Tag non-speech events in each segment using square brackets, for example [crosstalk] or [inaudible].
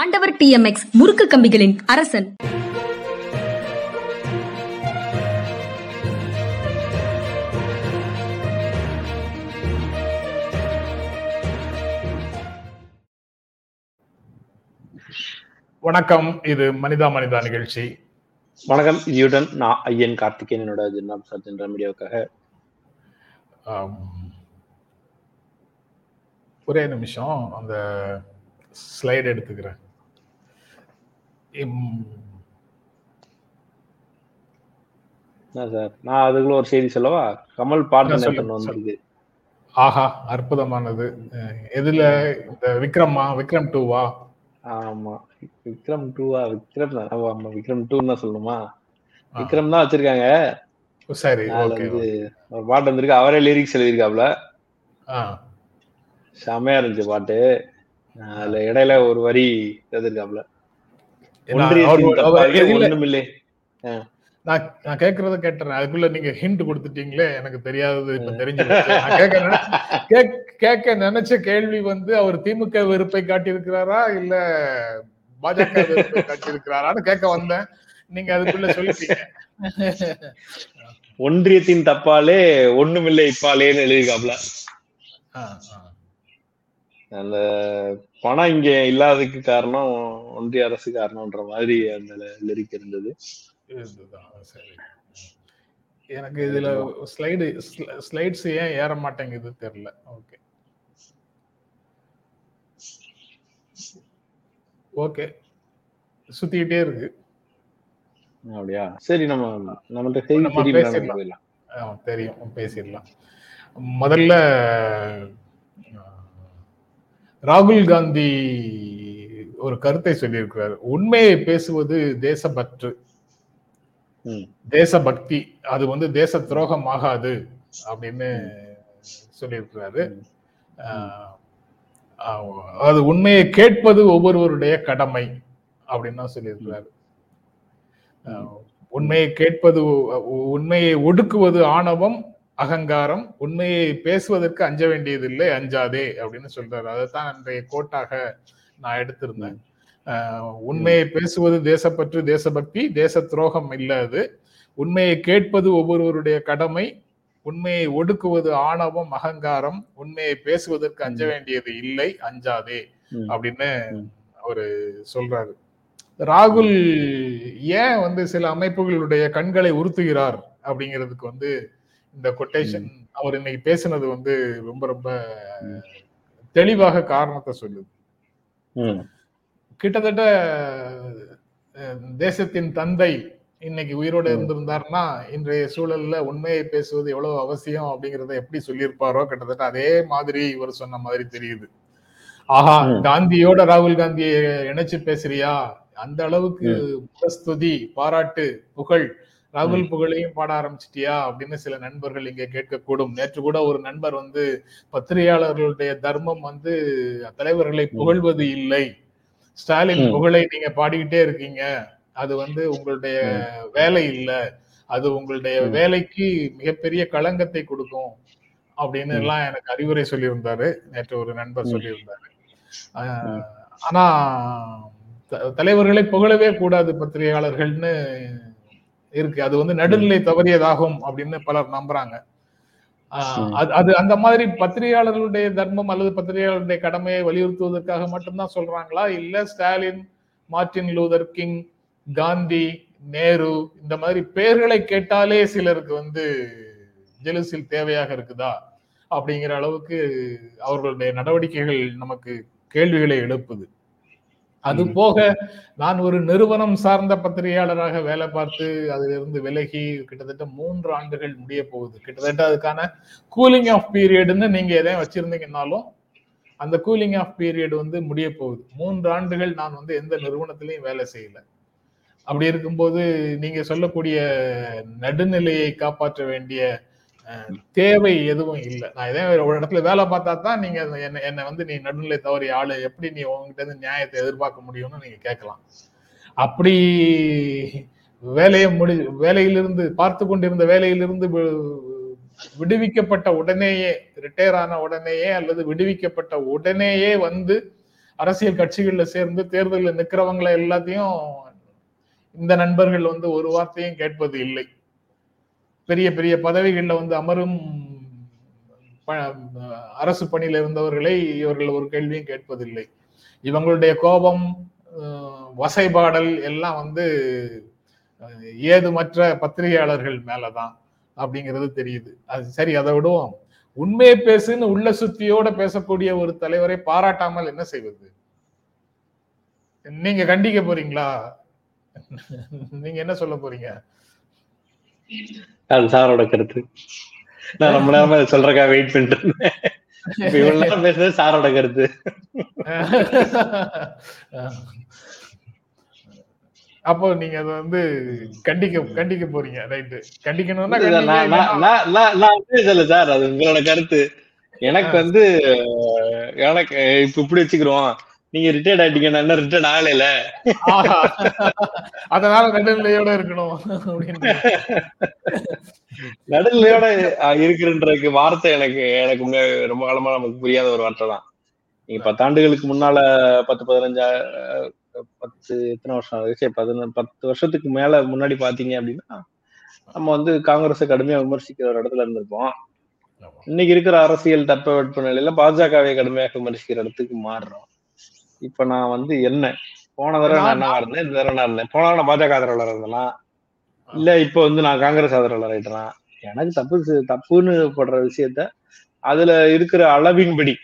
ஆண்டவர் டிஎம்எக்ஸ் முறுக்கு கம்பிகளின் அரசன். வணக்கம். இது மனிதா மனிதா நிகழ்ச்சி. வணக்கம். இதுடன் நான் ஐயன் கார்த்திகேயன் என்னோட ஜின்னாப் சர்ஜன் மீடியாவுக்காக ஒரே நிமிஷம். அந்த ஸ்லைடு எடுத்துக்கிறேன். சார்? நான் அதுக்குள்ள ஒரு செய்தி சொல்லவா? கமல் பாட்டு வந்திருக்கு. ஆஹா அற்புதமானது. எதுல? இந்த விக்ரமா விக்ரம் டூவா? ஆமா. விக்ரம் டூவா? விக்ரம் தான் ஆமா, விக்ரம் டூ தான் சொல்லணுமா? விக்ரம் தான் வச்சிருக்காங்க. சரி வந்து ஒரு பாட்டு வந்திருக்கு. அவரே லிரிக்ஸ் எழுதியிருக்காப்ல செமையா இருந்துச்சு பாட்டு. அதுல இடையில ஒரு வரி எழுதியிருக்காப்ல நான் நான் கேக்குறத கேட்டுறேன். அதுக்குள்ள நீங்க ஹிண்ட் கொடுத்துட்டீங்களே எனக்கு தெரியாதது இப்ப தெரிஞ்சு கேட்க நினைச்ச- கேக்- கேட்க நினைச்ச கேள்வி வந்து அவர் திமுக வெறுப்பை காட்டியிருக்கிறாரா இல்ல பாஜக வெறுப்பை காட்டியிருக்கிறாரான்னு கேட்க வந்தேன். நீங்க அதுக்குள்ள சொல்லிட்டீங்க. ஒன்றியத்தின் தப்பாலே ஒண்ணுமில்லை இப்பாலேன்னு ஆ. அந்த பணம் இங்க இல்லாததுக்கு காரணம் ஒன்றிய அரசு காரணம்ன்ற மாதிரி அந்த லிரிக் இருந்தது. எனக்கு இதுல ஸ்லைடு ஸ்லைட்ஸ் ஏன் ஏற மாட்டேங்குது தெரியல. ஓகே ஓகே சுத்திக்கிட்டே இருக்கு. அப்படியா? சரி நம்ம நம்மகிட்ட செய்தி பேசிடலாம். தெரியும். பேசிடலாம். முதல்ல ராகுல் காந்தி ஒரு கருத்தை சொல்லியிருக்கிறார். உண்மையை பேசுவது தேசப்பற்று ம், தேசபக்தி அது வந்து தேச துரோகம் ஆகாது அப்படின்னு சொல்லியிருக்கிறாரு. அது உண்மையை கேட்பது ஒவ்வொருவருடைய கடமை அப்படின்னு தான் சொல்லியிருக்கிறாரு. உண்மையை கேட்பது உண்மையை ஒடுக்குவது ஆணவம் அகங்காரம் உண்மையை பேசுவதற்கு அஞ்ச வேண்டியதில்லை அஞ்சாதே அப்படின்னு சொல்றாரு. அதைத்தான் அன்றைய கோட்டாக நான் எடுத்திருந்தேன். உண்மையை பேசுவது தேசப்பற்று தேசபக்தி தேச துரோகம் இல்ல அது. உண்மையை கேட்பது ஒவ்வொருவருடைய கடமை உண்மையை ஒடுக்குவது ஆணவம் அகங்காரம் உண்மையை பேசுவதற்கு அஞ்ச வேண்டியது இல்லை அஞ்சாதே. அப்படின்னு. அவரு சொல்றாரு. ராகுல் ஏன் வந்து சில அமைப்புகளுடைய கண்களை உறுத்துகிறார் அப்படிங்கிறதுக்கு வந்து இந்த கொட்டேஷன் அவர் இன்னைக்கு பேசினது வந்து ரொம்ப ரொம்ப தெளிவாக காரணத்தை சொல்லுது. கிட்டத்தட்ட தேசத்தின் தந்தை இன்னைக்கு உயிரோட. இருந்திருந்தாருன்னா இன்றைய சூழல்ல உண்மையை பேசுவது எவ்வளவு அவசியம் அப்படிங்கறத எப்படி சொல்லியிருப்பாரோ கிட்டத்தட்ட அதே மாதிரி இவர் சொன்ன மாதிரி தெரியுது. ஆஹா. காந்தியோட ராகுல் காந்தியை இணைச்சு பேசுறியா? அந்த அளவுக்கு பிரஸ்துதி பாராட்டு புகழ் ராகுல் புகழையும் பாட ஆரம்பிச்சிட்டியா? அப்படின்னு சில நண்பர்கள் இங்க கேட்கக்கூடும். நேற்று கூட ஒரு நண்பர் வந்து பத்திரிகையாளர்களுடைய தர்மம் வந்து தலைவர்களை புகழ்வது இல்லை. ஸ்டாலின். புகழை நீங்க பாடிக்கிட்டே இருக்கீங்க. அது வந்து உங்களுடைய வேலை இல்ல. அது உங்களுடைய. வேலைக்கு மிகப்பெரிய களங்கத்தை கொடுக்கும். அப்படின்னு. எல்லாம் எனக்கு அறிவுரை சொல்லியிருந்தாரு. நேற்று ஒரு நண்பர். சொல்லியிருந்தாரு. ஆஹ், ஆனா தலைவர்களை புகழவே கூடாது பத்திரிகையாளர்கள்னு இருக்கு. அது வந்து நடுநிலை தவறியதாகும் அப்படின்னு பலர் நம்புறாங்க. அது அது அந்த மாதிரி பத்திரிகையாளர்களுடைய தர்மம் அல்லது பத்திரிகையாளர்களுடைய கடமையை வலியுறுத்துவதற்காக மட்டும்தான் சொல்றாங்களா? இல்ல Stalin Martin Luther King Gandhi Nehru இந்த மாதிரி பெயர்களை கேட்டாலே சிலருக்கு வந்து ஜெலுசில் தேவையாக இருக்குதா? அப்படிங்கிற அளவுக்கு அவர்களுடைய நடவடிக்கைகள் நமக்கு கேள்விகளை எழுப்புது. அது. போக நான் ஒரு நிறுவனம் சார்ந்த பத்திரிகையாளராக வேலை பார்த்து அதிலிருந்து விலகி கிட்டத்தட்ட மூன்று ஆண்டுகள் முடிய போகுது. கிட்டத்தட்ட அதுக்கான கூலிங் ஆஃப் பீரியட்னு நீங்க எதையும் வச்சிருந்தீங்கன்னாலும் அந்த கூலிங் ஆஃப் பீரியட் வந்து முடிய போகுது. மூன்று ஆண்டுகள் நான் வந்து எந்த நிறுவனத்திலையும் வேலை செய்யல. அப்படி இருக்கும்போது நீங்க சொல்லக்கூடிய நடுநிலையை காப்பாற்ற வேண்டிய தேவை எதுவும் இல்லை. நான் இதே ஒரு இடத்துல வேலை பார்த்தா தான் நீங்க என்ன என்னை வந்து நீ நடுநிலை தவறிய ஆளு எப்படி நீ உங்ககிட்ட இருந்து நியாயத்தை எதிர்பார்க்க முடியும்னு நீங்க கேட்கலாம். அப்படி வேலையை முடி வேலையிலிருந்து பார்த்து கொண்டிருந்த வேலையிலிருந்து வி- விடுவிக்கப்பட்ட உடனேயே ரிட்டையர் ஆன உடனேயே அல்லது விடுவிக்கப்பட்ட உடனேயே வந்து அரசியல் கட்சிகளில் சேர்ந்து தேர்தலில் நிற்கிறவங்களை எல்லாத்தையும் இந்த நண்பர்கள் வந்து ஒரு வார்த்தையும் கேட்பது இல்லை. பெரிய பெரிய பதவிகள்ல வந்து அமரும் ப- அரசு பணியில இருந்தவர்களை இவர்கள் ஒரு கேள்வியும் கேட்பதில்லை. இவங்களுடைய கோபம் வசைபாடல் எல்லாம் வந்து ஏதுமற்ற பத்திரிகையாளர்கள் மேலதான் அப்படிங்கிறது தெரியுது. அது சரி அதை விடுவோம். உண்மையை பேசுன்னு உள்ள சுத்தியோட பேசக்கூடிய ஒரு தலைவரை பாராட்டாமல் என்ன செய்வது? நீங்க கண்டிக்க போறீங்களா? நீங்க என்ன சொல்ல போறீங்க? அது சாரோட கருத்து. நான் ரொம்ப நேரமா சொல்றக்கா வெயிட் பண்ணிட்டு இருந்தேன் இவ்வளவு நேரம் பேசுறது சாரோட கருத்து. அப்போ நீங்க அதை வந்து கண்டிக்க கண்டிக்க போறீங்க. ரைட்டு. கண்டிக்கணும்னா நான் சொல்லல சார். அது உங்களோட கருத்து. எனக்கு வந்து எனக்கு இப்ப இப்படி வச்சுக்கிறோம் நீங்க ரிட்டையர்ட் ஆயிட்டீங்க நான் ரிட்டையர்ட் ஆகல ஆஹா. அதனால நடுநிலையோட இருக்கணும் நடுநிலையோட அஹ், இருக்கிறன்றதுக்கு வார்த்தை எனக்கு எனக்கு உண்மையா ரொம்ப காலமா நமக்கு புரியாத ஒரு வார்த்தை தான். நீங்க பத்தாண்டுகளுக்கு முன்னால பத்து பதினஞ்சு பத்து எத்தனை வருஷம் ஆகுது? சரி பதினொன்று பத்து வருஷத்துக்கு மேல முன்னாடி பாத்தீங்க அப்படின்னா நம்ம வந்து காங்கிரஸை கடுமையா விமர்சிக்கிற ஒரு இடத்துல இருந்திருப்போம். இன்னைக்கு இருக்கிற அரசியல் தட்பவெட்ப நிலையில பாஜகவை கடுமையாக விமர்சிக்கிற இடத்துக்கு மாறுறோம். இப்ப நான் வந்து என்ன? போன தடவை நான் என்ன இருந்தேன்? இந்த தடவை நான் இருந்தேன்? போன தடவை நான் பாஜக ஆதரவாளர் இருந்தேனா? இல்ல இப்ப வந்து நான் காங்கிரஸ் ஆதரவாளர் ஆயிட்டேனா? எனக்கு தப்பு தப்புன்னு படுற விஷயத்த அதுல இருக்கிற அளவின்படி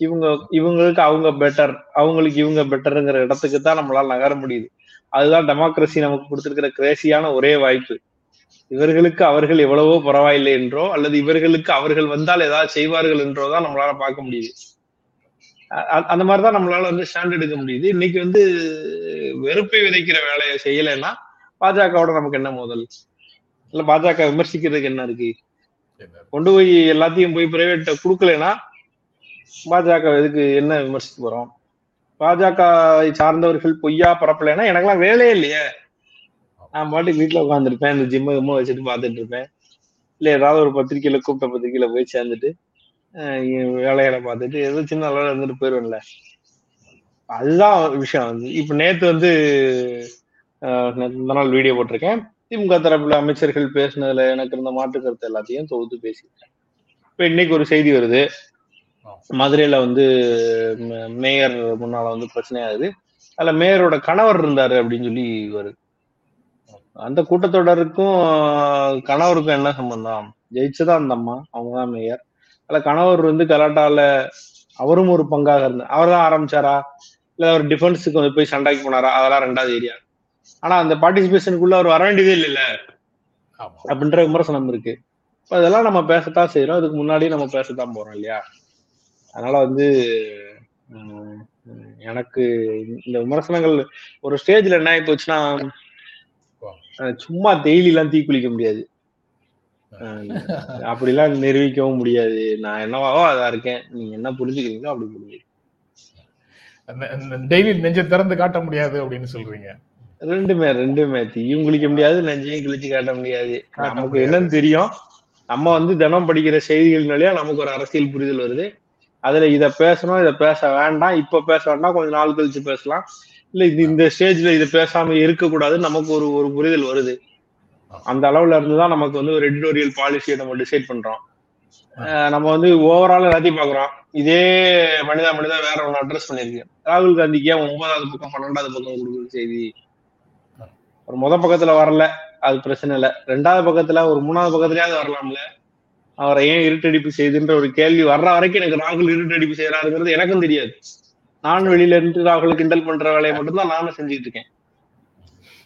இவங்க இவங்களுக்கு அவங்க பெட்டர் அவங்களுக்கு இவங்க பெட்டருங்கிற இடத்துக்கு தான் நம்மளால நகர முடியுது. அதுதான் டெமோக்ரஸி நமக்கு கொடுத்திருக்கிற கிரேசியான ஒரே வாய்ப்பு. இவர்களுக்கு அவர்கள் எவ்வளவோ பரவாயில்லை என்றோ அல்லது இவர்களுக்கு அவர்கள் வந்தால் ஏதாவது செய்வார்கள் என்றோ தான் நம்மளால பார்க்க முடியுது. அ- அ- அந்த மாதிரிதான் நம்மளால வந்து ஸ்டாண்ட் எடுக்க முடியுது. இன்னைக்கு வந்து வெறுப்பை விதைக்கிற வேலையை செய்யலைன்னா பாஜகவோட நமக்கு என்ன மோதல்? இல்ல பாஜக விமர்சிக்கிறதுக்கு என்ன இருக்கு? கொண்டு போய் எல்லாத்தையும் போய் பிரைவேட்ட கொடுக்கலைன்னா பாஜக இதுக்கு என்ன விமர்சிக்க போறோம்? பாஜக சார்ந்தவர்கள் பொய்யா பரப்பலைன்னா எனக்கெல்லாம் வேலையே இல்லையே. நான் பாட்டுக்கு வீட்டுல உட்காந்துருப்பேன் இந்த ஜிம்ம கிம்ம வச்சுட்டு பாத்துட்டு இருப்பேன். இல்ல ஏதாவது ஒரு பத்திரிகையில கூப்பிட்ட பத்திரிகையில போய் சேர்ந்துட்டு வேலைகளை பார்த்துட்டு ஏதோ சின்ன அளவில் இருந்துட்டு போயிருவேன்ல. அதுதான் விஷயம். வந்து இப்ப நேத்து வந்து இந்த நாள் வீடியோ போட்டிருக்கேன். திமுக தரப்புல அமைச்சர்கள் பேசினதுல எனக்கு இருந்த மாற்று கருத்து எல்லாத்தையும் தொகுத்து பேசியிருக்கேன். இப்ப இன்னைக்கு ஒரு செய்தி வருது. மதுரையில வந்து மேயர் முன்னால வந்து பிரச்சனையாகுது. அதுல மேயரோட கணவர் இருந்தாரு அப்படின்னு சொல்லி வருது. அந்த கூட்டத்தொடருக்கும் கணவருக்கும் என்ன சம்பந்தம்? ஜெயிச்சதான் அந்த அம்மா? அவங்கதான் மேயர். அதுல கணவர் வந்து கலாட்டால அவரும் ஒரு பங்காக இருந்தார். அவர் தான் ஆரம்பிச்சாரா? இல்ல அவர் டிஃபென்ஸுக்கு வந்து போய் சண்டைக்கு போனாரா? அதெல்லாம் ரெண்டாவது ஏரியா ஆனா அந்த பார்ட்டிசிபேஷனுக்குள்ள அவர் வர வேண்டியதே இல்லைல்ல? அப்படின்ற விமர்சனம் இருக்கு. இப்ப இதெல்லாம் நம்ம பேசத்தான் செய்யறோம் அதுக்கு முன்னாடி நம்ம பேசத்தான் போறோம் இல்லையா? அதனால வந்து எனக்கு இந்த விமர்சனங்கள் ஒரு ஸ்டேஜ்ல என்ன ஆகி போச்சுன்னா சும்மா டெய்லி எல்லாம் தீக்குளிக்க முடியாது. அப்படிலாம் நிரூபிக்கவும் முடியாது. நான் என்னவாவோ அதா இருக்கேன். நீங்க என்ன புரிஞ்சுக்கிறீங்களோ அப்படி புரிஞ்சு டெய்லி நெஞ்சை திறந்து காட்ட முடியாது அப்படின்னு சொல்றீங்க. ரெண்டுமே ரெண்டுமே. தீயும் குளிக்க முடியாது நெஞ்சையும் கிழிச்சு காட்ட முடியாது. நமக்கு. என்னன்னு தெரியும். நம்ம வந்து தினம் படிக்கிற செய்திகள்னாலயே நமக்கு ஒரு அரசியல் புரிதல் வருது. அதுல இத பேசணும் இத பேச வேண்டாம் இப்ப பேச வேண்டாம் கொஞ்ச நாள் கழிச்சு பேசலாம். இல்ல இது இந்த ஸ்டேஜ்ல இத பேசாம இருக்கக்கூடாதுன்னு நமக்கு ஒரு ஒரு புரிதல் வருது. அந்த அளவுல இருந்துதான் நமக்கு வந்து ஒரு எடிட்டோரியல் பாலிசியை நம்ம டிசைட் பண்றோம். நம்ம வந்து ஓவரால் எல்லாத்தையும் பாக்குறோம் இதே மனிதா மனிதா வேற ஒன்று அட்ரஸ் பண்ணிருக்கு ராகுல் காந்திக்கு ஏன் ஒன்பதாவது பக்கம் பன்னெண்டாவது பக்கம் கொடுக்குற செய்தி? ஒரு முத பக்கத்துல வரல அது பிரச்சனை இல்ல. ரெண்டாவது பக்கத்துல ஒரு மூணாவது பக்கத்துலயாவது வரலாம்ல. அவரை ஏன் இருட்டடிப்பு செய்துன்ற ஒரு கேள்வி வர்ற வரைக்கும் எனக்கு ராகுல் இருட்டடிப்பு செய்யறாருங்கிறது எனக்கும் தெரியாது. நான் வெளியில இருந்து ராகுல் கிண்டல் பண்ற வேலையை மட்டும்தான் நானும் செஞ்சுட்டு இருக்கேன்.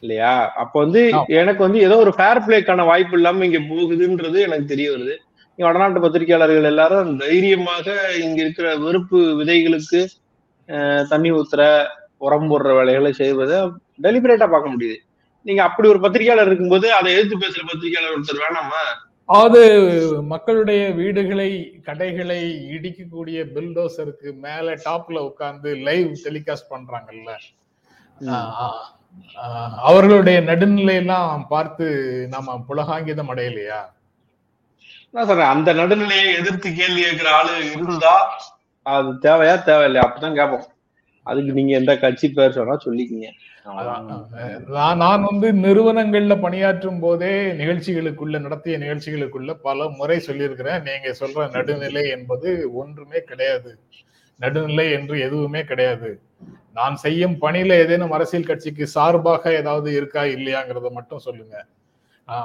இல்லையா? அப்ப வந்து. எனக்கு வந்து ஏதோ ஒரு ஃபேர் பிளேக்கான வாய்ப்பு இல்லாம இங்க போகுதுன்றது எனக்கு தெரிய வருது. வடநாட்டு பத்திரிகையாளர்கள் எல்லாரும் தைரியமாக இங்க இருக்கிற வெறுப்பு விதைகளுக்கு தண்ணி ஊத்துற உரம் போடுற வேலைகளை செய்வதை டெலிபரேட்டா பார்க்க முடியுது. நீங்க அப்படி ஒரு பத்திரிகையாளர் இருக்கும்போது அதை எதிர்த்து பேசுற பத்திரிகையாளர் ஒருத்தர் வேணாமா? அது மக்களுடைய வீடுகளை கடைகளை இடிக்கக்கூடிய பில்டோசருக்கு மேல டாப்ல உட்கார்ந்து லைவ் டெலிகாஸ்ட் பண்றாங்கல்ல. அவர்களுடைய நடுநிலை எல்லாம் பார்த்து நாம புலகாங்கிதம் அடையலையா? நான் சொல்றேன் அந்த நடுநிலையை எதிர்த்து கேள்வி கேட்கிற ஆளு இருந்தா அது தேவையா தேவையில்லையா? அப்பதான் கேட்போம். அதுக்கு நீங்க எந்த கட்சி பேர் சொன்னா சொல்லிக்கீங்க. நான் நான் வந்து நிறுவனங்கள்ல பணியாற்றும் போதே நிகழ்ச்சிகளுக்குள்ள நடத்திய நிகழ்ச்சிகளுக்குள்ள பல முறை சொல்லியிருக்கிறேன். நீங்க சொல்ற நடுநிலை என்பது ஒன்றுமே கிடையாது. நடுநிலை என்று எதுவுமே கிடையாது. நான் செய்யும் பணியில ஏதேனும் அரசியல் கட்சிக்கு சார்பாக ஏதாவது இருக்கா இல்லையாங்கிறத மட்டும் சொல்லுங்க.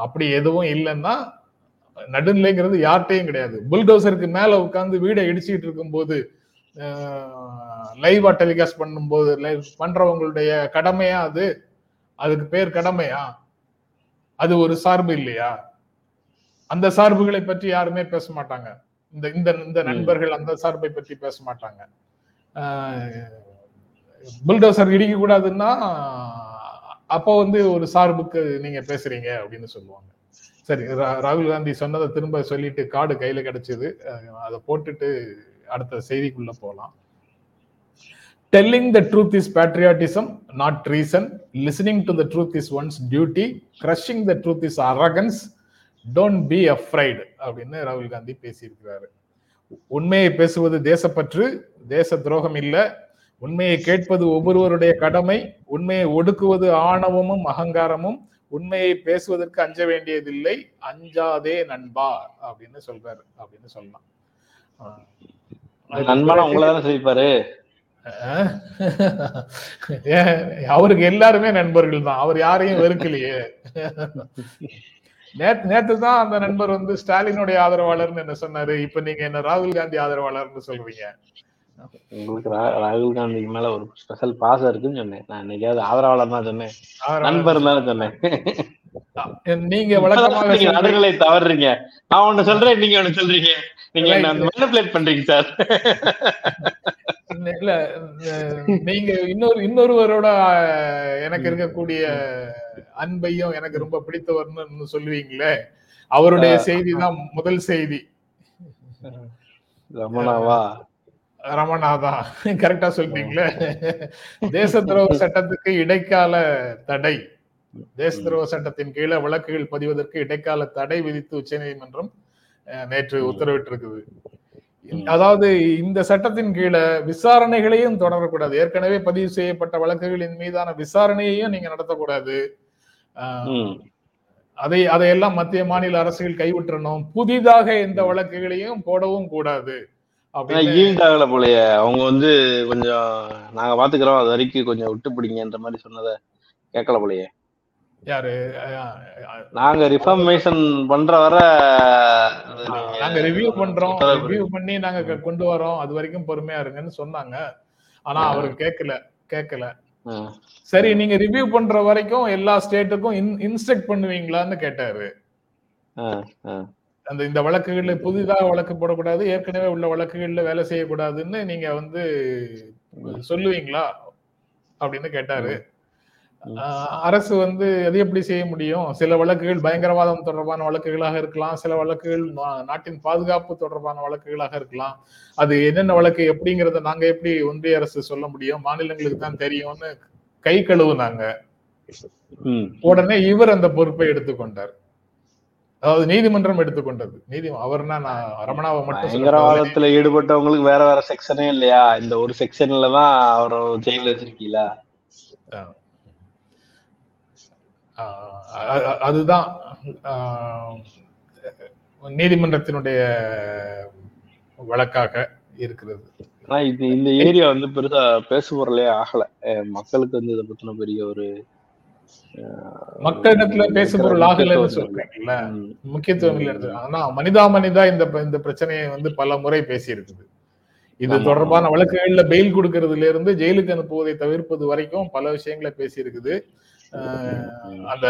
அப்படி எதுவும் இல்லைன்னா நடுநிலைங்கிறது யார்கிட்டயும் கிடையாது. புல்டோசருக்கு மேல உட்கார்ந்து வீடை இடிச்சுக்கிட்டு இருக்கும்போது லைவா டெலிகாஸ்ட் பண்ணும்போது லைவ் பண்றவங்களுடைய கடமையா அது? அதுக்கு பேர் கடமையா? அது ஒரு சார்பு இல்லையா? அந்த சார்புகளை பற்றி யாருமே பேச மாட்டாங்க. இந்த இந்த இந்த நண்பர்கள் அந்த சார்பை பற்றி பேச மாட்டாங்க. புல்டோசர் இடிக்க கூடாதுன்னா அப்போ வந்து ஒரு சார்புக்கு நீங்க பேசுறீங்க அப்படின்னு சொல்லுவாங்க. சரி ரா- ராகுல் காந்தி சொன்னதை திரும்ப சொல்லிட்டு கார்டு கையில கிடைச்சது. அதை போட்டுட்டு அடுத்த செய்திக்குள்ள போகலாம் telling the truth is patriotism not reason listening to the truth is one's duty crushing the truth is arrogance don't be afraid அப்படின்னு ராகுல் காந்தி பேசியிருக்கிறாரு. உண்மையை பேசுவது தேசப்பற்று தேச துரோகம் இல்லை உண்மையை கேட்பது ஒவ்வொருவருடைய கடமை உண்மையை ஒடுக்குவது ஆணவமும் அகங்காரமும் உண்மையை பேசுவதற்கு அஞ்ச வேண்டியதில்லை அஞ்சாதே நண்பா அப்படின்னு சொல்றாரு அப்படின்னு சொல்லலாம். நண்பனா உங்களை தானே சொல்லிப்பாரு ஆஹ் ஏன், அவருக்கு எல்லாருமே நண்பர்கள் தான் அவர் யாரையும் வெறுக்கலையே. நேத்து நேத்து தான் அந்த நண்பர் வந்து ஸ்டாலினுடைய ஆதரவாளர்னு என்ன சொன்னாரு இப்ப நீங்க என்ன ராகுல் காந்தி ஆதரவாளர்னு சொல்றீங்க. உங்களுக்கு ராகுல் காந்திக்கு மேல ஒரு ஸ்பெஷல் பாசம் இருக்குன்னு சொன்னேன். நான் இன்னைக்காவது ஆதரவாளர். தான் சொன்னேன். நண்பர் தானே சொன்னேன் நீங்க வழக்கமாக நடுநிலை தவறுறீங்க. நான் ஒண்ணு சொல்றேன் நீங்க ஒண்ணு சொல்றீங்க. நீங்க மேனிபுலேட் பண்றீங்க சார் இல்ல நீங்க இன்னொரு இன்னொருவரோட எனக்கு இருக்கக்கூடிய அன்பையும் எனக்கு ரொம்ப பிடித்தவர்னு சொல்லுவீங்களே? அவருடைய செய்தி தான் முதல் செய்தி. ரமணாவா? ரமணாதா கரெக்டா சொல்றீங்களே தேச துரோக [laughs] சட்டத்துக்கு இடைக்கால தடை. தேச துரோக சட்டத்தின் கீழே வழக்குகள் பதிவதற்கு இடைக்கால தடை விதித்து உச்சநீதிமன்றம் அஹ், நேற்று உத்தரவிட்டிருக்குது. அதாவது இந்த சட்டத்தின் கீழே விசாரணைகளையும் தொடரக்கூடாது. ஏற்கனவே பதிவு செய்யப்பட்ட வழக்குகளின் மீதான விசாரணையையும் நீங்க நடத்தக்கூடாது. அதை அதையெல்லாம் மத்திய மாநில அரசுகள் கைவிட்டணும் புதிதாக எந்த வழக்குகளையும் போடவும் கூடாது. ஈல்ட் ஆகல போலயே. அவங்க வந்து கொஞ்சம் நாங்க பாத்துக்கிறோம் அது வரைக்கும் கொஞ்சம் விட்டு பிடிங்கன்ற மாதிரி சொன்னதை கேட்கல போலயே. யாரு? நாங்க ரிஃபர்மேஷன் பண்ற வர நீங்க ரிவ்யூ பண்றோம். ரிவ்யூ பண்ணி நாங்க கொண்டு வரோம். அது வரைக்கும் பொறுமையா இருங்கன்னு சொன்னாங்க. ஆனா அவர் கேட்கல. கேட்கல. சரி நீங்க ரிவ்யூ பண்ற வரைக்கும் எல்லா ஸ்டேட்டுக்கும் இன்ஸ்ட்ரக்ட் பண்ணுவீங்களான்னு கேட்டாரு. அந்த இந்த வழக்குகள்ல புதிதாக வழக்கு போடக்கூடாது ஏற்கனவே உள்ள வழக்குகள்ல வேலை செய்யக்கூடாதுன்னு நீங்க வந்து சொல்லுவீங்களா? அப்படின்னு கேட்டாரு. அரசு வந்து அது எப்படி செய்ய முடியும்? சில வழக்குகள் பயங்கரவாதம் தொடர்பான வழக்குகளாக இருக்கலாம் சில வழக்குகள் நாட்டின் பாதுகாப்பு தொடர்பான வழக்குகளாக இருக்கலாம். அது என்னென்ன வழக்கு எப்படிங்கறத நாங்க எப்படி ஒன்றிய அரசு சொல்ல முடியும்? மாநிலங்களுக்கு தான் தெரியும்னு கை கழுவுனாங்க. உடனே இவர் அந்த பொறுப்பை எடுத்துக்கொண்டார். அதாவது நீதிமன்றம் எடுத்துக்கொண்டது. நீதி அவர்னா நான் ரமணாவை மட்டும். பயங்கரவாதத்துல ஈடுபட்டவங்களுக்கு வேற வேற செக்ஷனே இல்லையா? இந்த ஒரு செக்ஷன்ல தான் அவரை ஜெயில வச்சிருக்கீங்களா? அதுதான். நீதிமன்றத்தினுடைய வழக்காக இருக்கிறது. ஆனா இது இந்த ஏரியா வந்து பெருசா பேசுபொருளே ஆகல. மக்களுக்கு வந்து இதை பத்தின பெரிய ஒரு மக்களிடத்துல பேசுபொருள் ஆகலைன்னு முக்கியத்துவம் இல்லை. சொல்றீங்கல்ல. முக்கியத்துவம் இல்லை ஆனா மனிதா மனிதா இந்த இந்த பிரச்சனையை வந்து பல முறை பேசி இருக்குது இது. தொடர்பான வழக்குகள்ல பெயில் கொடுக்கறதுல இருந்து ஜெயிலுக்கு அனுப்புவதை தவிர்ப்பது வரைக்கும் பல விஷயங்களை பேசியிருக்குது ஆஹ் அந்த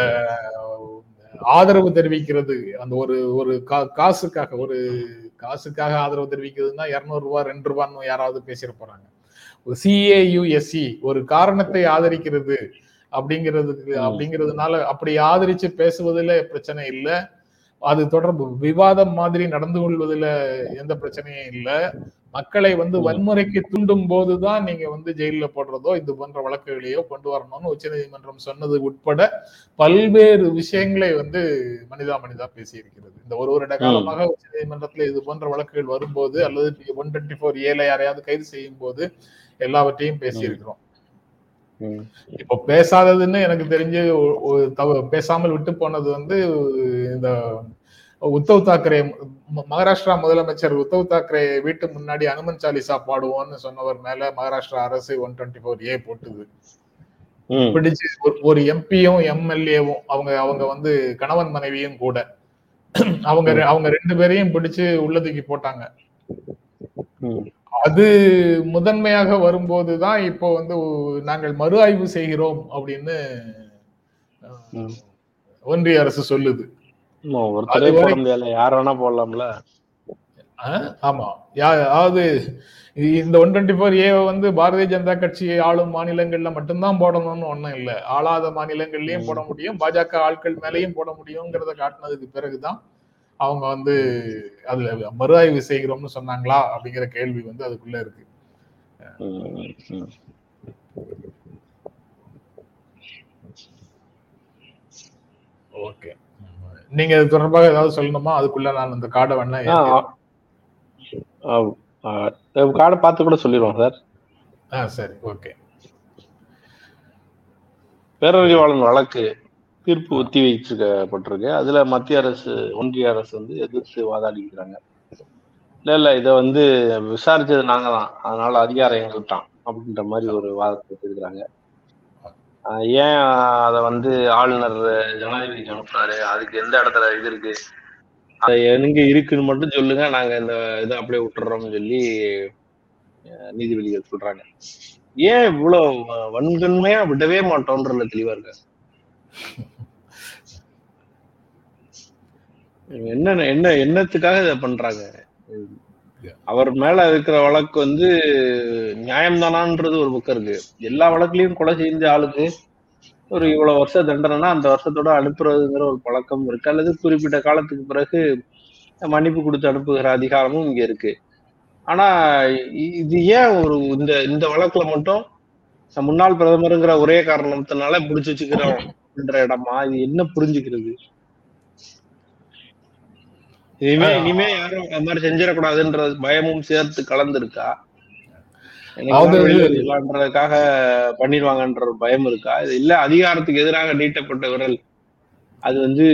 ஆதரவு தெரிவிக்கிறது அந்த ஒரு ஒரு காசுக்காக ஒரு காசுக்காக ஆதரவு தெரிவிக்கிறதுனா இருநூறு ரூபாய் ரெண்டு ரூபான்னு யாராவது பேசிட போறாங்க ஒரு சிஏயுஎஸ்சி ஒரு காரணத்தை ஆதரிக்கிறது அப்படிங்கிறதுக்கு. அப்படிங்கிறதுனால அப்படி ஆதரிச்சு பேசுவதில் பிரச்சனை இல்லை. அது தொடர்பு விவாதம் மாதிரி நடந்து கொள்வதில் எந்த பிரச்சனையும் இல்லை. மக்களை வந்து வன்முறைக்கு தூண்டும் போதுதான் நீங்க வந்து ஜெயில போடுறதோ இது போன்ற வழக்குகளையோ கொண்டு வரணும்னு உச்சநீதிமன்றம் சொன்னது உட்பட பல்வேறு விஷயங்களை வந்து மனிதா மனிதா பேசியிருக்கிறது. இந்த ஒரு வருட காலமாக உச்சநீதிமன்றத்துல இது போன்ற வழக்குகள் வரும்போது அல்லது ஒன் டுவெண்ட்டி ஃபோர் ஏல யாரையாவது கைது செய்யும் போது எல்லாவற்றையும் பேசியிருக்கிறோம். இப்போ பேசாததுன்னு எனக்கு தெரிஞ்சு பேசாமல் விட்டு போனது வந்து இந்த உத்தவ் தாக்கரே மகாராஷ்டிரா முதலமைச்சர் உத்தவ் தாக்கரே வீட்டு முன்னாடி அனுமன் சாலிசா பாடுவோம்னு சொன்னவர் மேல மகாராஷ்டிரா அரசு ஒன் டுவெண்ட்டி ஃபோர் ஏ போட்டுது பிடிச்சு ஒரு எம்பியும் எம்எல்ஏவும் அவங்க அவங்க வந்து கணவன் மனைவியும் கூட. அவங்க அவங்க ரெண்டு பேரையும் பிடிச்சு உள்ளதுக்கு போட்டாங்க. அது முதன்மையாக வரும்போதுதான் இப்போ வந்து நாங்கள் மறு ஆய்வு செய்கிறோம் அப்படின்னு ஒன்றிய அரசு சொல்லுது. யார் வேணா போடலாம்ல. ஆமா. அதாவது இந்த ஒன் டுவெண்ட்டி ஃபோர் ஏ வந்து பாரதிய ஜனதா கட்சி ஆளும் மாநிலங்கள்ல மட்டும்தான் போடணும்னு ஒண்ணும் இல்ல. ஆளாத மாநிலங்கள்லயும் போட முடியும். பாஜக ஆட்கள் மேலயும் போட முடியுங்கிறத காட்டினதுக்கு பிறகுதான் அவங்க வந்து அதுல மறு ஆய்வு செய்கிறோம்னு சொன்னாங்களா அப்படிங்கிற கேள்வி வந்து அதுக்குள்ள இருக்கு. ஓகே. நீங்க இது தொடர்பாக ஏதாவது சொல்லணுமா? அதுக்குள்ள நான் இந்த கார்டை வேணா கார்டை பார்த்து கூட சொல்லிடுவோம் சார். ஆ சரி. ஓகே. பேரறிவாளன் வழக்கு. தீர்ப்பு ஒத்தி வைக்கப்பட்டிருக்கு. அதுல மத்திய அரசு ஒன்றிய அரசு வந்து எதிர்த்து வாதாடிக்கிறாங்க. இல்ல இல்ல இதை வந்து விசாரிச்சது நாங்க தான். அதனால அதிகாரம் எங்களுக்கு தான் அப்படின்ற மாதிரி ஒரு வாதத்தை வச்சிருக்கிறாங்க ஏன் அதை வந்து ஆளுநர் ஜனாதிபதி அனுப்புறாரு? அதுக்கு எந்த இடத்துல இது இருக்கு? அதை எங்க இருக்குன்னு மட்டும் சொல்லுங்க. நாங்க இந்த இதை அப்படியே விட்டுறோம்னு சொல்லி நீதிபதிகள் சொல்றாங்க. ஏன் இவ்வளவு வன்கண்மையா விடவே மாட்டோம்ன்றதுல தெளிவா இருக்காங்க என்ன என்ன என்னத்துக்காக இதை பண்றாங்க? அவர் மேல இருக்கிற வழக்கு வந்து நியாயம்தானான்றது ஒரு பக்கம் இருக்கு. எல்லா வழக்குலயும் கொலை செஞ்ச ஆளுக்கு ஒரு இவ்வளவு வருஷ தண்டனைனா அந்த வருஷத்தோட அனுப்புறதுங்கிற ஒரு பழக்கம் இருக்கு. அல்லது குறிப்பிட்ட காலத்துக்கு பிறகு மன்னிப்பு கொடுத்து அனுப்புகிற அதிகாரமும் இங்க இருக்கு. ஆனா இது ஏன் ஒரு இந்த இந்த வழக்குல மட்டும் முன்னாள் பிரதமருங்கிற ஒரே காரணத்தினால பிடிச்சு வச்சுக்கிறோம் இடமா? இது என்ன புரிஞ்சுக்கிறது? இனிமே இனிமே யாரும் அந்த மாதிரி செஞ்சிடக்கூடாதுன்ற பயமும் சேர்த்து கலந்துருக்கா. இல்லன்றதுக்காக பண்ணிடுவாங்கன்ற பயம் இருக்கா? இது இல்ல அதிகாரத்துக்கு எதிராக நீட்டப்பட்ட விரல். அது வந்து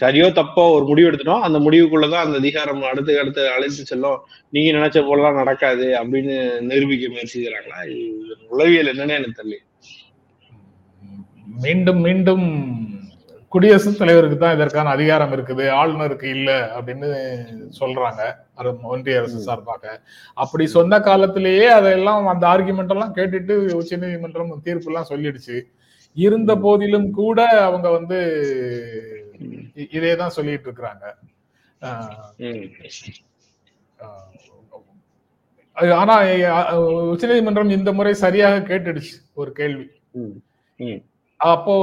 சரியோ தப்போ ஒரு முடிவு எடுத்துட்டோம். அந்த முடிவுக்குள்ளதான் அந்த அதிகாரம் அடுத்து அடுத்து அழைத்து செல்லும். நீங்க நினைச்ச போலலாம் நடக்காது அப்படின்னு நிரூபிக்க முயற்சி செய்யறாங்களா உளவியல் என்னன்னு எனக்கு தெரியல. மீண்டும் மீண்டும் குடியரசுத் தலைவருக்கு தான் இதற்கான அதிகாரம் இருக்குது ஆளுநருக்கு இல்ல அப்படின்னு சொல்றாங்க ஒன்றிய அரசு சார்பாக. அப்படி சொன்ன காலத்திலேயே அதெல்லாம் அந்த ஆர்குமெண்ட் எல்லாம் கேட்டுட்டு உச்ச நீதிமன்றம் தீர்ப்பு எல்லாம் சொல்லிடுச்சு. இருந்த போதிலும் கூட அவங்க வந்து இதே தான் சொல்லிட்டு இருக்கிறாங்க. ஆனா உச்ச நீதிமன்றம் இந்த முறை சரியாக கேட்டுடுச்சு ஒரு கேள்வி. அப்போ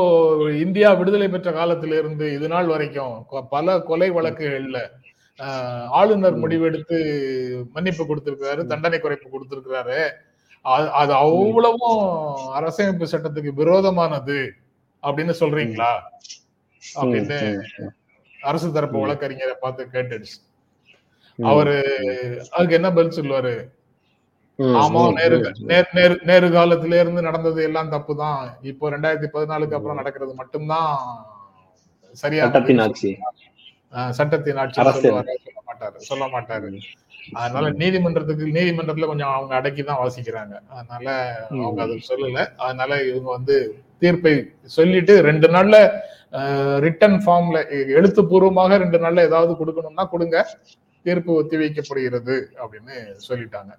இந்தியா விடுதலை பெற்ற காலத்திலிருந்து இது நாள் வரைக்கும் பல கொலை வழக்குகள்ல ஆளுநர் முடிவெடுத்து மன்னிப்பு கொடுத்திருக்கிறாரு தண்டனை குறைப்பு கொடுத்திருக்கிறாரு. அது அவ்வளவும் அரசமைப்பு சட்டத்துக்கு விரோதமானது அப்படின்னு சொல்றீங்களா? அப்படின்னு அரசு தரப்பு வழக்கறிஞரை பார்த்து கேட்டுடுச்சு. அவரு அதுக்கு என்ன பதில் சொல்லுவாரு? ஆமா நேரு நேரு நேரு காலத்துல இருந்து நடந்தது எல்லாம் தப்பு தான் இப்போ ரெண்டாயிரத்தி பதினாலுக்கு அப்புறம் நடக்கிறது மட்டும்தான் சரியான சட்டத்தின் ஆட்சி. சொல்ல மாட்டாரு. சொல்ல மாட்டாரு அதனால நீதிமன்றத்துக்கு நீதிமன்றத்துல கொஞ்சம் அவங்க அடக்கி தான் வாசிக்கிறாங்க. அதனால அவங்க அது சொல்லல. அதனால இவங்க வந்து தீர்ப்பை சொல்லிட்டு ரெண்டு நாள்ல ரிட்டன் ஃபார்ம்ல எழுத்துப்பூர்வமாக ரெண்டு நாள்ல ஏதாவது கொடுக்கணும்னா கொடுங்க. தீர்ப்பு ஒத்தி வைக்கப்படுகிறது அப்படின்னு சொல்லிட்டாங்க.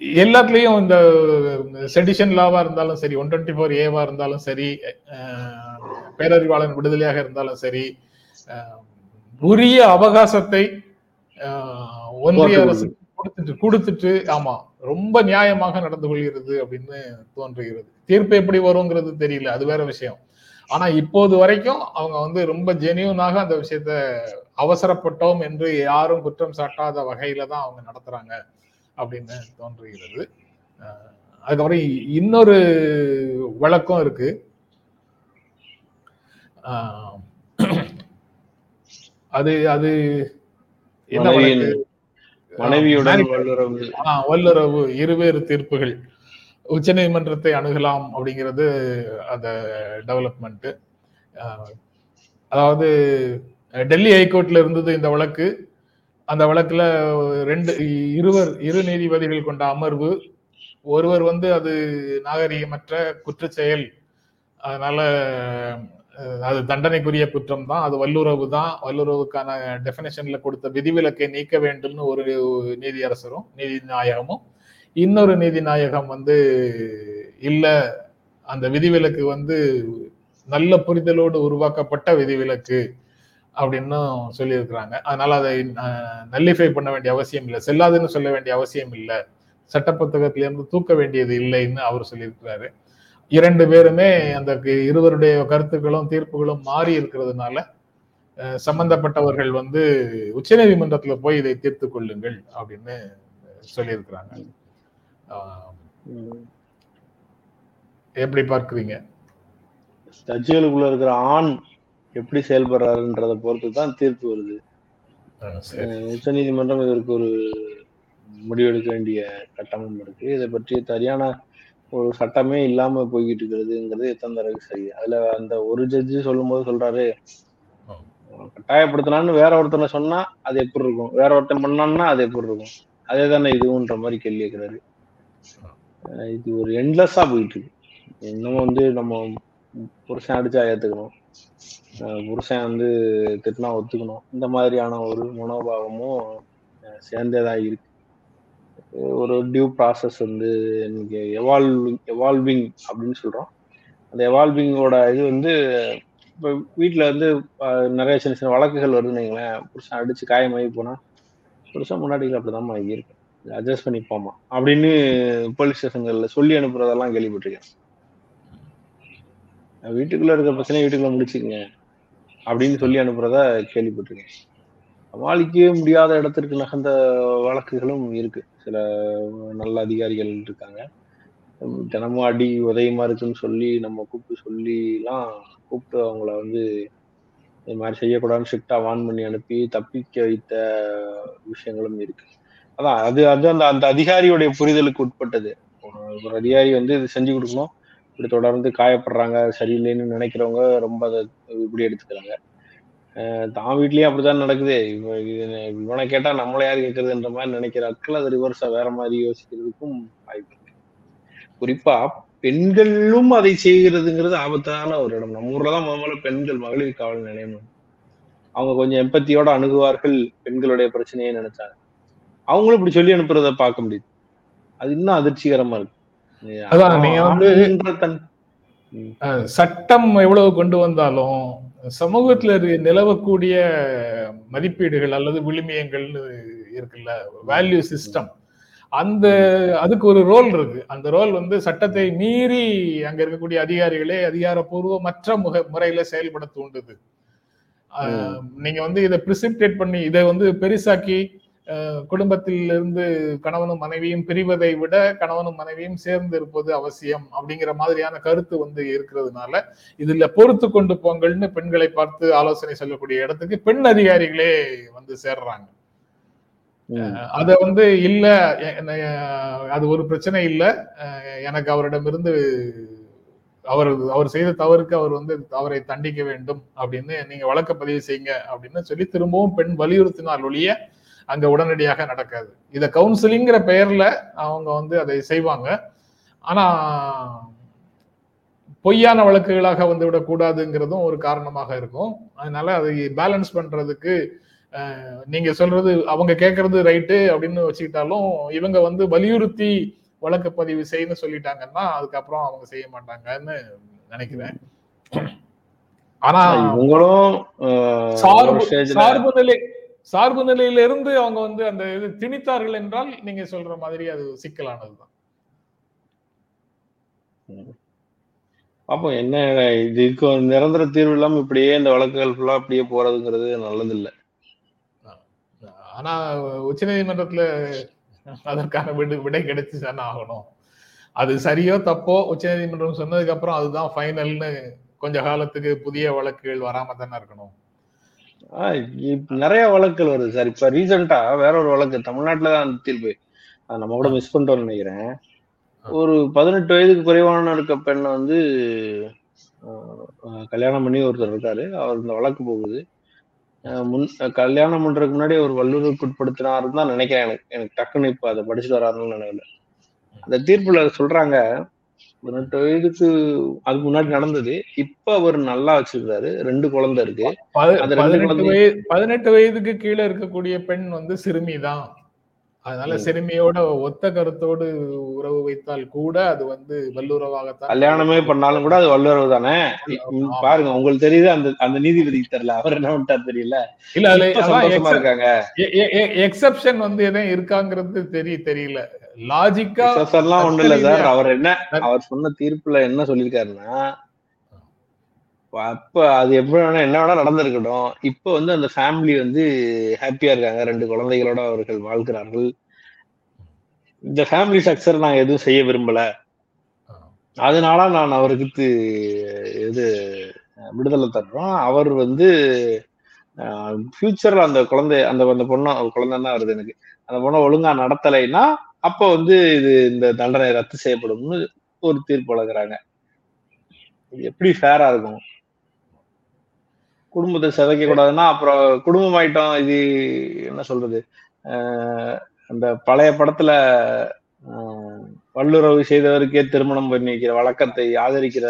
எல்லாத்துலயும் இந்த செடிஷன் லாவா இருந்தாலும் சரி ஒன் டுவெண்ட்டி ஃபோர் ஏவா இருந்தாலும் சரி பேரறிவாளன் விடுதலையாக இருந்தாலும் சரி உரிய அவகாசத்தை ஒன்றிய அரசு கொடுத்துட்டு கொடுத்துட்டு ஆமா ரொம்ப நியாயமாக நடந்து கொள்கிறது அப்படின்னு தோன்றுகிறது. தீர்ப்பு எப்படி வருங்கிறது தெரியல அது வேற விஷயம். ஆனா இப்போது வரைக்கும் அவங்க வந்து ரொம்ப ஜெனியூனாக அந்த விஷயத்த அவசரப்பட்டோம் என்று யாரும் குற்றம் சாட்டாத வகையில தான் அவங்க நடத்துறாங்க அப்படின்னு தோன்றுகிறது. அதுக்கப்புறம் இன்னொரு வழக்கம் இருக்கு. அது அது என்ன வழக்கு? மனைவியுடன் வல்லுறவு இருவேறு தீர்ப்புகள். உச்சநீதிமன்றத்தை அணுகலாம் அப்படிங்கிறது அந்த டெவலப்மெண்ட்டு அதாவது டெல்லி ஹைகோர்ட்ல இருந்தது இந்த வழக்கு. அந்த வழக்குல ரெண்டு இருவர் இரு நீதிபதிகள் கொண்ட அமர்வு ஒருவர் வந்து அது நாகரிகமற்ற குற்றச்செயல். அதனால அது தண்டனைக்குரிய குற்றம் தான். அது வல்லுறவு தான். வல்லுறவுக்கான டெபினேஷன்ல கொடுத்த விதிவிலக்கை நீக்க வேண்டும்னு ஒரு நீதியரசரும் நீதி நாயகமும் இன்னொரு நீதி நாயகம் வந்து இல்லை. அந்த விதிவிலக்கு வந்து நல்ல புரிதலோடு உருவாக்கப்பட்ட விதிவிலக்கு அப்படின்னும் சொல்லியிருக்கிறாங்க. அதனால அதை நல்லிஃபை பண்ண வேண்டிய அவசியம் இல்லை. செல்லாதுன்னு சொல்ல வேண்டிய அவசியம் இல்லை. சட்ட புத்தகத்திலிருந்து தூக்க வேண்டியது இல்லைன்னு அவர் சொல்லியிருக்கிறாரு. இரண்டு பேருமே அந்த இருவருடைய கருத்துக்களும் தீர்ப்புகளும் மாறி இருக்கிறதுனால சம்பந்தப்பட்டவர்கள் வந்து உச்சநீதிமன்றத்தில் போய் இதை தீர்த்து கொள்ளுங்கள் அப்படின்னு சொல்லியிருக்கிறாங்க. எப்படி பார்க்கிறீங்க? ஜட்ஜுகளுக்குள்ள இருக்கிற ஆண் எப்படி செயல்படுறாருன்றத பொறுத்து தான் தீர்ப்பு வருது. உச்ச நீதிமன்றம் இதற்கு ஒரு முடிவெடுக்க வேண்டிய கட்டமும் இருக்கு. இதை பற்றி சரியான ஒரு சட்டமே இல்லாம போய்கிட்டு இருக்கிறதுங்கிறது எத்தனை தடவை சரி. அதுல அந்த ஒரு ஜட்ஜி சொல்லும் போது சொல்றாரு கட்டாயப்படுத்தினான்னு வேற ஒருத்தனை சொன்னா அது எப்படி இருக்கும்? வேற ஒருத்தன் பண்ணான்னா அது எப்படி இருக்கும்? அதே தானே இதுன்ற மாதிரி கேள்வி கேட்கிறாரு இது ஒரு எண்ட்லெஸ்ஸாக போயிட்டு இருக்கு. இன்னமும் வந்து நம்ம புருஷன் அடிச்சா ஏற்றுக்கணும் புருஷன் வந்து திட்டினா ஒத்துக்கணும். இந்த மாதிரியான ஒரு மனோபாவமும் சேர்ந்ததாக இருக்கு. ஒரு டியூ ப்ராசஸ் வந்து எனக்கு எவால்விங் எவால்விங் அப்படின்னு சொல்கிறோம் அந்த எவால்விங்கோட இது வந்து இப்போ வீட்டில் வந்து நிறைய சின்ன சின்ன வழக்குகள் வருதுன்னு வைங்களேன். புருஷன் அடித்து காயமாகி போனால் புருஷன் முன்னாடிகள் தான் இருக்கு அட்ஜஸ்ட் பண்ணிப்போமா அப்படின்னு போலீஸ் ஸ்டேஷன்கள்ல சொல்லி அனுப்புறதெல்லாம் கேள்விப்பட்டிருக்கேன். வீட்டுக்குள்ள இருக்க பிரச்சனையை வீட்டுக்குள்ள முடிச்சுக்கங்க. அப்படின்னு சொல்லி அனுப்புறத கேள்விப்பட்டிருக்கேன். சமாளிக்கவே முடியாத இடத்திற்கு நகர்ந்த வழக்குகளும் இருக்கு. சில நல்ல அதிகாரிகள் இருக்காங்க. தினமும் அடி உதயமா இருக்குன்னு சொல்லி நம்ம கூப்பிட்டு சொல்லிலாம் கூப்பிட்டு அவங்கள வந்து இது மாதிரி செய்யக்கூடாதுன்னு ஸ்ட்ரிக்டா வான் பண்ணி அனுப்பி தப்பிக்க வைத்த விஷயங்களும் இருக்கு. அதான் அது அது அந்த அந்த அதிகாரியுடைய புரிதலுக்கு உட்பட்டது. ஒரு- அதிகாரி வந்து இது செஞ்சு கொடுக்கணும். இப்படி தொடர்ந்து காயப்படுறாங்க சரியில்லைன்னு நினைக்கிறவங்க ரொம்ப அதை இப்படி எடுத்துக்கிறாங்க. தான் வீட்லயும் அப்படிதான் நடக்குது. இவனை கேட்டா நம்மள யார் கேட்கறதுன்ற மாதிரி நினைக்கிற ஆட்கள் அது ரிவர்ஸா வேற மாதிரி யோசிக்கிறதுக்கும் வாய்ப்பு இருக்கு. குறிப்பா பெண்களும் அதை செய்கிறதுங்கிறது ஆபத்தான ஒரு இடம். நம்ம ஊர்ல தான் முதல்ல பெண்கள் மகளிர் காவல் நிலையம். அவங்க கொஞ்சம் எம்பத்தியோட அணுகுவார்கள் பெண்களுடைய பிரச்சனையை நினைச்சாங்க. அவங்களும் இப்படி சொல்லி அனுப்புறத பார்க்க முடியுது. அது இன்னும் அதிர்ச்சிகரமா இருக்கு. அதான் நீங்க வந்து- சட்டம் எவ்வளவு கொண்டு வந்தாலும் சமூகத்துல நிலவக்கூடிய மதிப்பீடுகள் அல்லது விழுமியங்கள்னு இருக்குல்ல வேல்யூ சிஸ்டம் அந்த அதுக்கு ஒரு ரோல் இருக்கு. அந்த ரோல் வந்து சட்டத்தை மீறி அங்க இருக்கக்கூடிய அதிகாரிகளே அதிகாரப்பூர்வமற்ற முக முறையில செயல்பட தூண்டுது. நீங்க வந்து இதை பிரிசிப்டேட் பண்ணி இதை வந்து பெருசாக்கி அஹ், குடும்பத்தில் இருந்து கணவனும் மனைவியும் பிரிவதை விட கணவனும் மனைவியும் சேர்ந்து இருப்பது அவசியம் அப்படிங்கிற மாதிரியான கருத்து வந்து இருக்கிறதுனால இதுல பொறுத்து கொண்டு போங்கள்னு பெண்களை பார்த்து ஆலோசனை சொல்லக்கூடிய இடத்துக்கு பெண் அதிகாரிகளே வந்து சேர்றாங்க. அத வந்து இல்ல அது ஒரு பிரச்சனை இல்ல. எனக்கு அவரிடமிருந்து அவர் அவர் செய்த தவறுக்கு அவர் வந்து அவரை தண்டிக்க வேண்டும் அப்படின்னு நீங்க வழக்க பதிவு செய்யுங்க அப்படின்னு சொல்லி திரும்பவும் பெண் வலியுறுத்தினால் ஒழிய அங்க உடனடியாக நடக்காது. இத கவுன்சிலிங்கிற பெயர்ல அவங்க வந்து அதை செய்வாங்க. ஆனா பொய்யான வழக்குகளாக வந்து விடக்கூடாதுங்கிறதும் ஒரு காரணமாக இருக்கும். அதனால அதை பேலன்ஸ் பண்றதுக்கு நீங்க சொல்றது அவங்க கேட்கறது ரைட்டு அப்படின்னு வச்சுக்கிட்டாலும் இவங்க வந்து வலியுறுத்தி வழக்கு பதிவு செய்யணும்னு சொல்லிட்டாங்கன்னா அதுக்கப்புறம் அவங்க செய்ய மாட்டாங்கன்னு நினைக்கிறேன். ஆனா இவங்களும் சார்பு சார்பு நிலை சார்பு நிலையில இருந்து அவங்க வந்து அந்த இது திணித்தார்கள் என்றால் நீங்க சொல்ற மாதிரி அது சிக்கலானதுதான். பாப்போம் என்ன இதுக்கு நிரந்தர தீர்வு இல்லாம இப்படியே இந்த வழக்குகள் ஃபுல்லா அப்படியே போறதுங்கிறது நல்லது இல்ல ஆனா உச்சநீதிமன்றத்துல அதற்கான விடு விடை கிடைச்சு தானே ஆகணும். அது சரியோ தப்போ உச்சநீதிமன்றம் சொன்னதுக்கு அப்புறம் அதுதான் ஃபைனல்னு கொஞ்ச காலத்துக்கு புதிய வழக்குகள் வராம தானே இருக்கணும். நிறைய வழக்குகள் வருது சார். இப்ப ரீசெண்டா வேற ஒரு வழக்கு தமிழ்நாட்டுல தான் அந்த தீர்ப்பு. நம்ம கூட மிஸ் பண்ணிட்டோம்னு நினைக்கிறேன். ஒரு பதினெட்டு வயதுக்கு குறைவான இருக்க பெண்ணை வந்து கல்யாணம் பண்ணி ஒருத்தர் இருக்காரு. அவர் இந்த வழக்கு போகுது. முன் கல்யாணம் பண்றதுக்கு முன்னாடி ஒரு வல்லுறவுக்கு உட்படுத்தினாருன்னு தான் நினைக்கிறேன் எனக்கு. எனக்கு டக்குன்னு இப்ப அதை படிச்சுட்டு வராருன்னு நினைக்கல. அந்த தீர்ப்புல சொல்றாங்க பதினெட்டு வயதுக்கு அதுக்கு முன்னாடி நடந்தது. இப்ப அவர் நல்லா வச்சிருக்காரு. ரெண்டு குழந்தை இருக்கு. பதினெட்டு வயதுக்கு கீழே இருக்கக்கூடிய பெண் வந்து சிறுமி தான் அதனால. சிறுமியோட ஒத்த கருத்தோடு உறவு வைத்தால் கூட அது வந்து வல்லுறவாகத்தான் கல்யாணமே பண்ணாலும் கூட அது வல்லுறவு தானே? பாருங்க உங்களுக்கு தெரியுது அந்த அந்த நீதிபதிக்கு தெரியல. அவர் என்ன பண்ணிட்டாரு தெரியல? இல்ல இருக்காங்க. எக்ஸப்ஷன் வந்து எதுவும் இருக்காங்கிறது தெரிய தெரியல. லாஜிக்கா எல்லாம் ஒண்ணு இல்ல சார். அவர் என்ன அவர் சொன்ன தீர்ப்புல என்ன சொல்லியிருக்காருன்னா அப்ப அது எப்படி வேணா என்ன வேணா நடந்திருக்கட்டும். இப்ப வந்து அந்த ஃபேமிலி வந்து ஹாப்பியா இருக்காங்க. ரெண்டு குழந்தைகளோட அவர்கள் வாழ்கிறார்கள். இந்த ஃபேமிலி ஸ்ட்ரக்சர் நான் எதுவும் செய்ய விரும்பல. அதனால நான் அவருக்கு இது விடுதலை தர்றோம். அவர் வந்து ஃபியூச்சர்ல அந்த குழந்தை அந்த அந்த பொண்ணு குழந்தை தான் வருது எனக்கு. அந்த பொண்ணை ஒழுங்கா நடத்தலைன்னா அப்ப வந்து இது இந்த தண்டனை ரத்து செய்யப்படும்னு ஒரு தீர்ப்பு வழங்குறாங்க. இது எப்படி ஃபேரா இருக்கும்? குடும்பத்தை சிதைக்க கூடாதுன்னா அப்புறம் குடும்பம் ஆயிட்டோம் இது என்ன சொல்றது? அந்த பழைய படத்துல வல்லுறவு செய்தவருக்கே திருமணம் பண்ணி வைக்கிற வழக்கத்தை ஆதரிக்கிற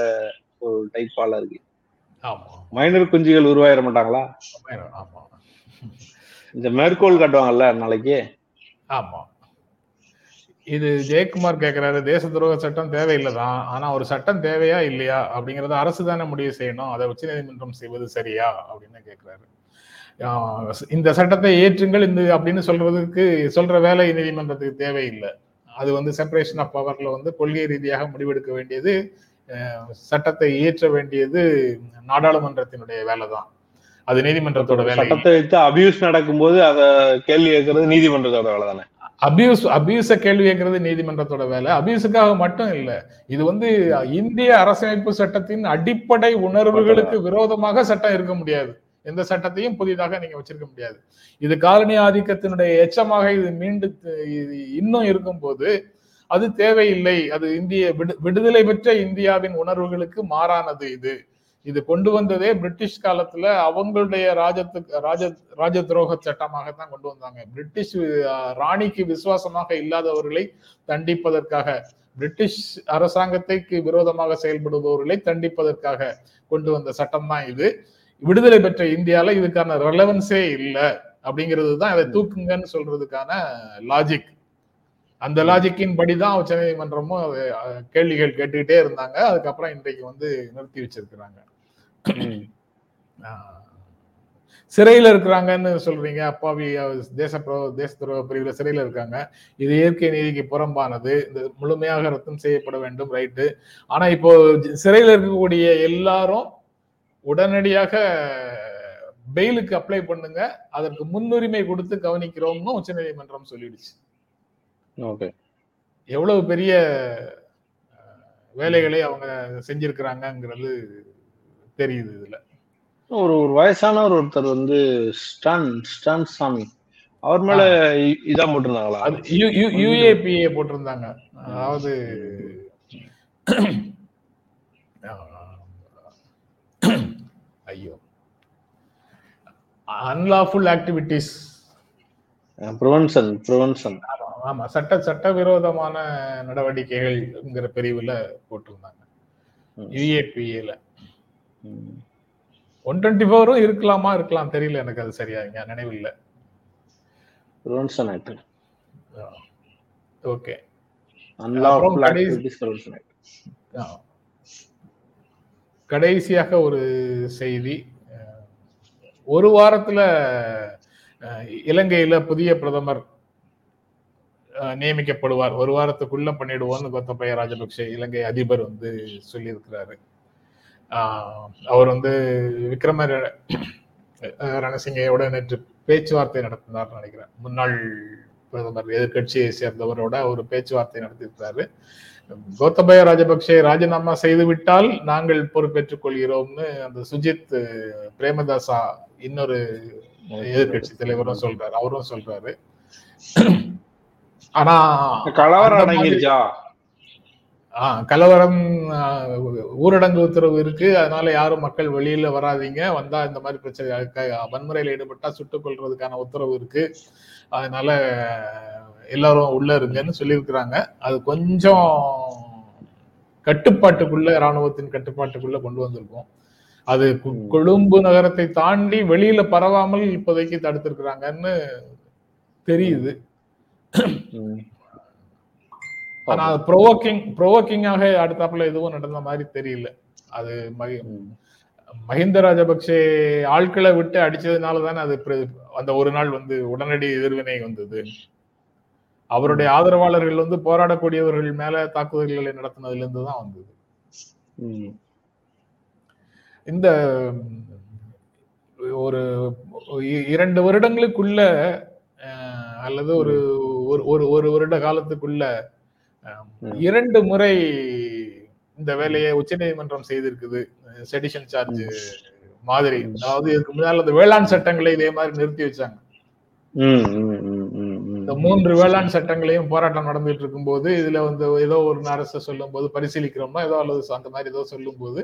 ஒரு டைப்பால இருக்கு மைனர் குஞ்சுகள் உருவாயிட மாட்டாங்களா? இந்த மேற்கோள் காட்டுவாங்கல்ல நாளைக்கு? ஆமா. இது ஜெயக்குமார் கேட்கிறாரு தேச துரோக சட்டம் தேவையில்லைதான் ஆனா ஒரு சட்டம் தேவையா இல்லையா அப்படிங்கறத அரசு தானே முடிவு செய்யணும் அதை உச்ச நீதிமன்றம் செய்வது சரியா அப்படின்னு கேட்கிறாரு ஆஹ் இந்த சட்டத்தை ஏற்றுங்கள் இந்த அப்படின்னு சொல்றதுக்கு சொல்ற வேலை நீதிமன்றத்துக்கு தேவையில்லை. அது வந்து செப்பரேஷன் ஆஃப் பவர்ல வந்து கொள்கை ரீதியாக முடிவெடுக்க வேண்டியது சட்டத்தை இயற்ற வேண்டியது நாடாளுமன்றத்தினுடைய வேலை தான் அது நீதிமன்றத்தோட வேலை சட்டத்தை வைத்து அபியூஸ் நடக்கும்போது அதை கேள்வி கேட்கறது நீதிமன்றத்தோட வேலை தானே அபியூஸ் அபியூஸ கேள்வி கேட்கறது நீதிமன்றத்தோட வேலை. அபியூஸுக்காக மட்டும் இல்ல இது வந்து இந்திய அரசமைப்பு சட்டத்தின் அடிப்படை உணர்வுகளுக்கு விரோதமாக சட்டம் இருக்க முடியாது. எந்த சட்டத்தையும் புதிதாக நீங்க வச்சிருக்க முடியாது. இது காலனி ஆதிக்கத்தினுடைய எச்சமாக இது மீண்டு இது இன்னும் இருக்கும்போது அது தேவையில்லை. அது இந்திய விடு விடுதலை பெற்ற இந்தியாவின் உணர்வுகளுக்கு மாறானது இது. இது கொண்டு வந்ததே பிரிட்டிஷ் காலத்துல அவங்களுடைய ராஜத்துக்கு ராஜ ராஜ துரோக சட்டமாக தான் கொண்டு வந்தாங்க. பிரிட்டிஷ் ராணிக்கு விசுவாசமாக இல்லாதவர்களை தண்டிப்பதற்காக பிரிட்டிஷ் அரசாங்கத்தைக்கு விரோதமாக செயல்படுபவர்களை தண்டிப்பதற்காக கொண்டு வந்த சட்டம் தான் இது. விடுதலை பெற்ற இந்தியால இதுக்கான ரெலவன்ஸே இல்லை. அப்படிங்கிறது தான் அதை தூக்குங்கன்னு சொல்றதுக்கான லாஜிக் அந்த லாஜிக்கின் படிதான் உச்ச நீதிமன்றமும் கேள்விகள் கேட்டுக்கிட்டே இருந்தாங்க. அதுக்கப்புறம் இன்றைக்கு வந்து நிறுத்தி வச்சிருக்கிறாங்க. சிறையில இருக்கிறாங்கன்னு சொல்றீங்க. அப்பாவி தேச தேச துரோக பிரிவுல சிறையில இருக்காங்க. இது இயற்கை நீதிக்கு புறம்பானது. இந்த முழுமையாக ரத்தம் செய்யப்பட வேண்டும் ரைட்டு ஆனா இப்போ சிறையில இருக்கக்கூடிய எல்லாரும் உடனடியாக பெயிலுக்கு அப்ளை பண்ணுங்க. அதற்கு முன்னுரிமை கொடுத்து கவனிக்கிறோம்னு உச்சநீதிமன்றம் சொல்லிடுச்சு. ஓகே. எவ்வளவு பெரிய வேலைகளை அவங்க செஞ்சிருக்கிறாங்கங்கிறது தெரியுது இதுல. ஒரு ஒரு வயசானவர் ஒருத்தர் வந்து ஸ்டான் ஸ்டான் சாமி. அவர் மேல இ- இதான் போட்டிருந்தாங்களா? யுஏபிஏ போட்டிருந்தாங்க. அதாவது ஐயோ. அன்லாஃபுல் ஆக்டிவிட்டிஸ் ப்ரிவென்ஷன் ப்ரிவென்ஷன் ஆமா சட்ட சட்டவிரோதமான நடவடிக்கைகள்ங்கிற பிரிவுல போட்டிருந்தாங்க. யுஏபிஏல. ஒன் டுவெண்ட்டி ஃபோரும் இருக்கலாமா இருக்கலாம் தெரியல எனக்கு அது சரியா இங்க நினைவில்ல. Prevention act okay. கடைசியாக ஒரு செய்தி ஒரு வாரத்துல இலங்கையில புதிய பிரதமர் நியமிக்கப்படுவார். ஒரு வாரத்துக்குள்ள பண்ணிடுவோம்னு கோத்தபய ராஜபக்ஷ இலங்கை அதிபர் வந்து சொல்லியிருக்கிறாரு. அவர் வந்து விக்ரம ரணசிங்கையோட நேற்று பேச்சுவார்த்தை நடத்தினார் நினைக்கிறேன். முன்னாள் பிரதமர் எதிர்க்கட்சியை சேர்ந்தவரோட ஒரு பேச்சுவார்த்தை நடத்தியிருக்கிறாரு கோத்தபய ராஜபக்சே ராஜினாமா செய்து விட்டால் நாங்கள் பொறுப்பேற்றுக் கொள்கிறோம்னு அந்த சுஜித் பிரேமதாசா இன்னொரு எதிர்க்கட்சி தலைவரும் சொல்றாரு. அவரும் சொல்றாரு. ஆனா கலவரம் அடங்கிருச்சா? கலவரம் ஊரடங்கு உத்தரவு இருக்கு. அதனால யாரும் மக்கள் வெளியில வராதீங்க. வந்தா இந்த மாதிரி பிரச்சனை வன்முறையில ஈடுபட்டா சுட்டுக் கொள்றதுக்கான உத்தரவு இருக்கு. அதனால எல்லாரும் உள்ள இருங்கன்னு சொல்லியிருக்கிறாங்க. அது கொஞ்சம் கட்டுப்பாட்டுக்குள்ள ராணுவத்தின் கட்டுப்பாட்டுக்குள்ள கொண்டு வந்திருக்கோம். அது. கொழும்பு நகரத்தை தாண்டி வெளியில பரவாமல் இப்போதைக்கு தடுத்திருக்கிறாங்கன்னு தெரியுது. ஆனா அது ப்ரோவோக்கிங் ப்ரோவோக்கிங்காக அடுத்தாப்புல எதுவும் நடந்த மாதிரி தெரியல அது. மஹிந்த ராஜபக்சே ஆட்களை விட்டு அடிச்சதுனால தானே அது அந்த ஒரு நாள் வந்து உடனடி எதிர்வினை வந்தது அவருடைய ஆதரவாளர்கள் வந்து போராடக்கூடியவர்கள் மேல தாக்குதல்களை நடத்தினதுல இருந்து தான் வந்தது. இந்த ஒரு இரண்டு வருடங்களுக்குள்ள அல்லது ஒரு ஒரு- ஒரு வருட காலத்துக்குள்ள. இரண்டு முறை இந்த வேலையை உச்சநீதிமன்றம் செய்திருக்குது. செடிஷன் சார்ஜ் மாதிரி. அதாவது இதுக்கு முன்னால் அந்த வேளாண் சட்டங்களை இதே மாதிரி நிறுத்தி வச்சாங்க. இந்த மூன்று வேளாண் சட்டங்களையும் போராட்டம் நடந்துட்டு இருக்கும்போது இதுல வந்து ஏதோ ஒரு அரசை சொல்லும் போது பரிசீலிக்கிறோம்னா ஏதோ அல்லது அந்த மாதிரி ஏதோ சொல்லும் போது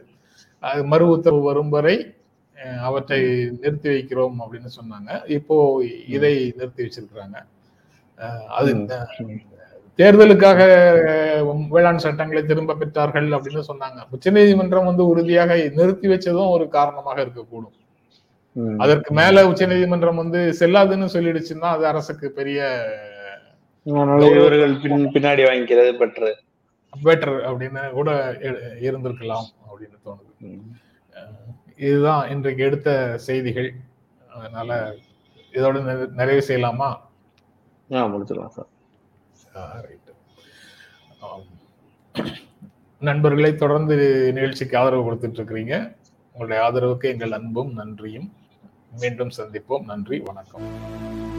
அது மறு உத்தரவு வரும் வரை அவற்றை நிறுத்தி வைக்கிறோம் அப்படின்னு சொன்னாங்க. இப்போ இதை நிறுத்தி வச்சிருக்கிறாங்க. அது தேர்தலுக்காக வேளாண் சட்டங்களை திரும்ப பெற்றார்கள் அப்படின்னு சொன்னாங்க. உச்சநீதிமன்றம் வந்து உறுதியாக நிறுத்தி வச்சதும் ஒரு காரணமாக இருக்கக்கூடும். அதற்கு மேல உச்சநீதிமன்றம் வந்து செல்லாதுன்னு சொல்லிடுச்சுன்னா அது அரசுக்கு பெரிய இவர்கள் பின் பின்னாடி வாங்கிக்கிறது பெட்ரு பெட்டர் அப்படின்னு கூட இருந்திருக்கலாம் அப்படின்னு தோணுது. இதுதான் இன்றைக்கு எடுத்த செய்திகள். அதனால இதோட நிறை- நிறைவு செய்யலாமா? முடிச்சிடலாம் சார். ஆஹ் நண்பர்களை தொடர்ந்து நிகழ்ச்சிக்கு ஆதரவு கொடுத்துட்டு இருக்கிறீங்க உங்களுடைய ஆதரவுக்கு எங்கள் அன்பும் நன்றியும். மீண்டும் சந்திப்போம். நன்றி. வணக்கம்.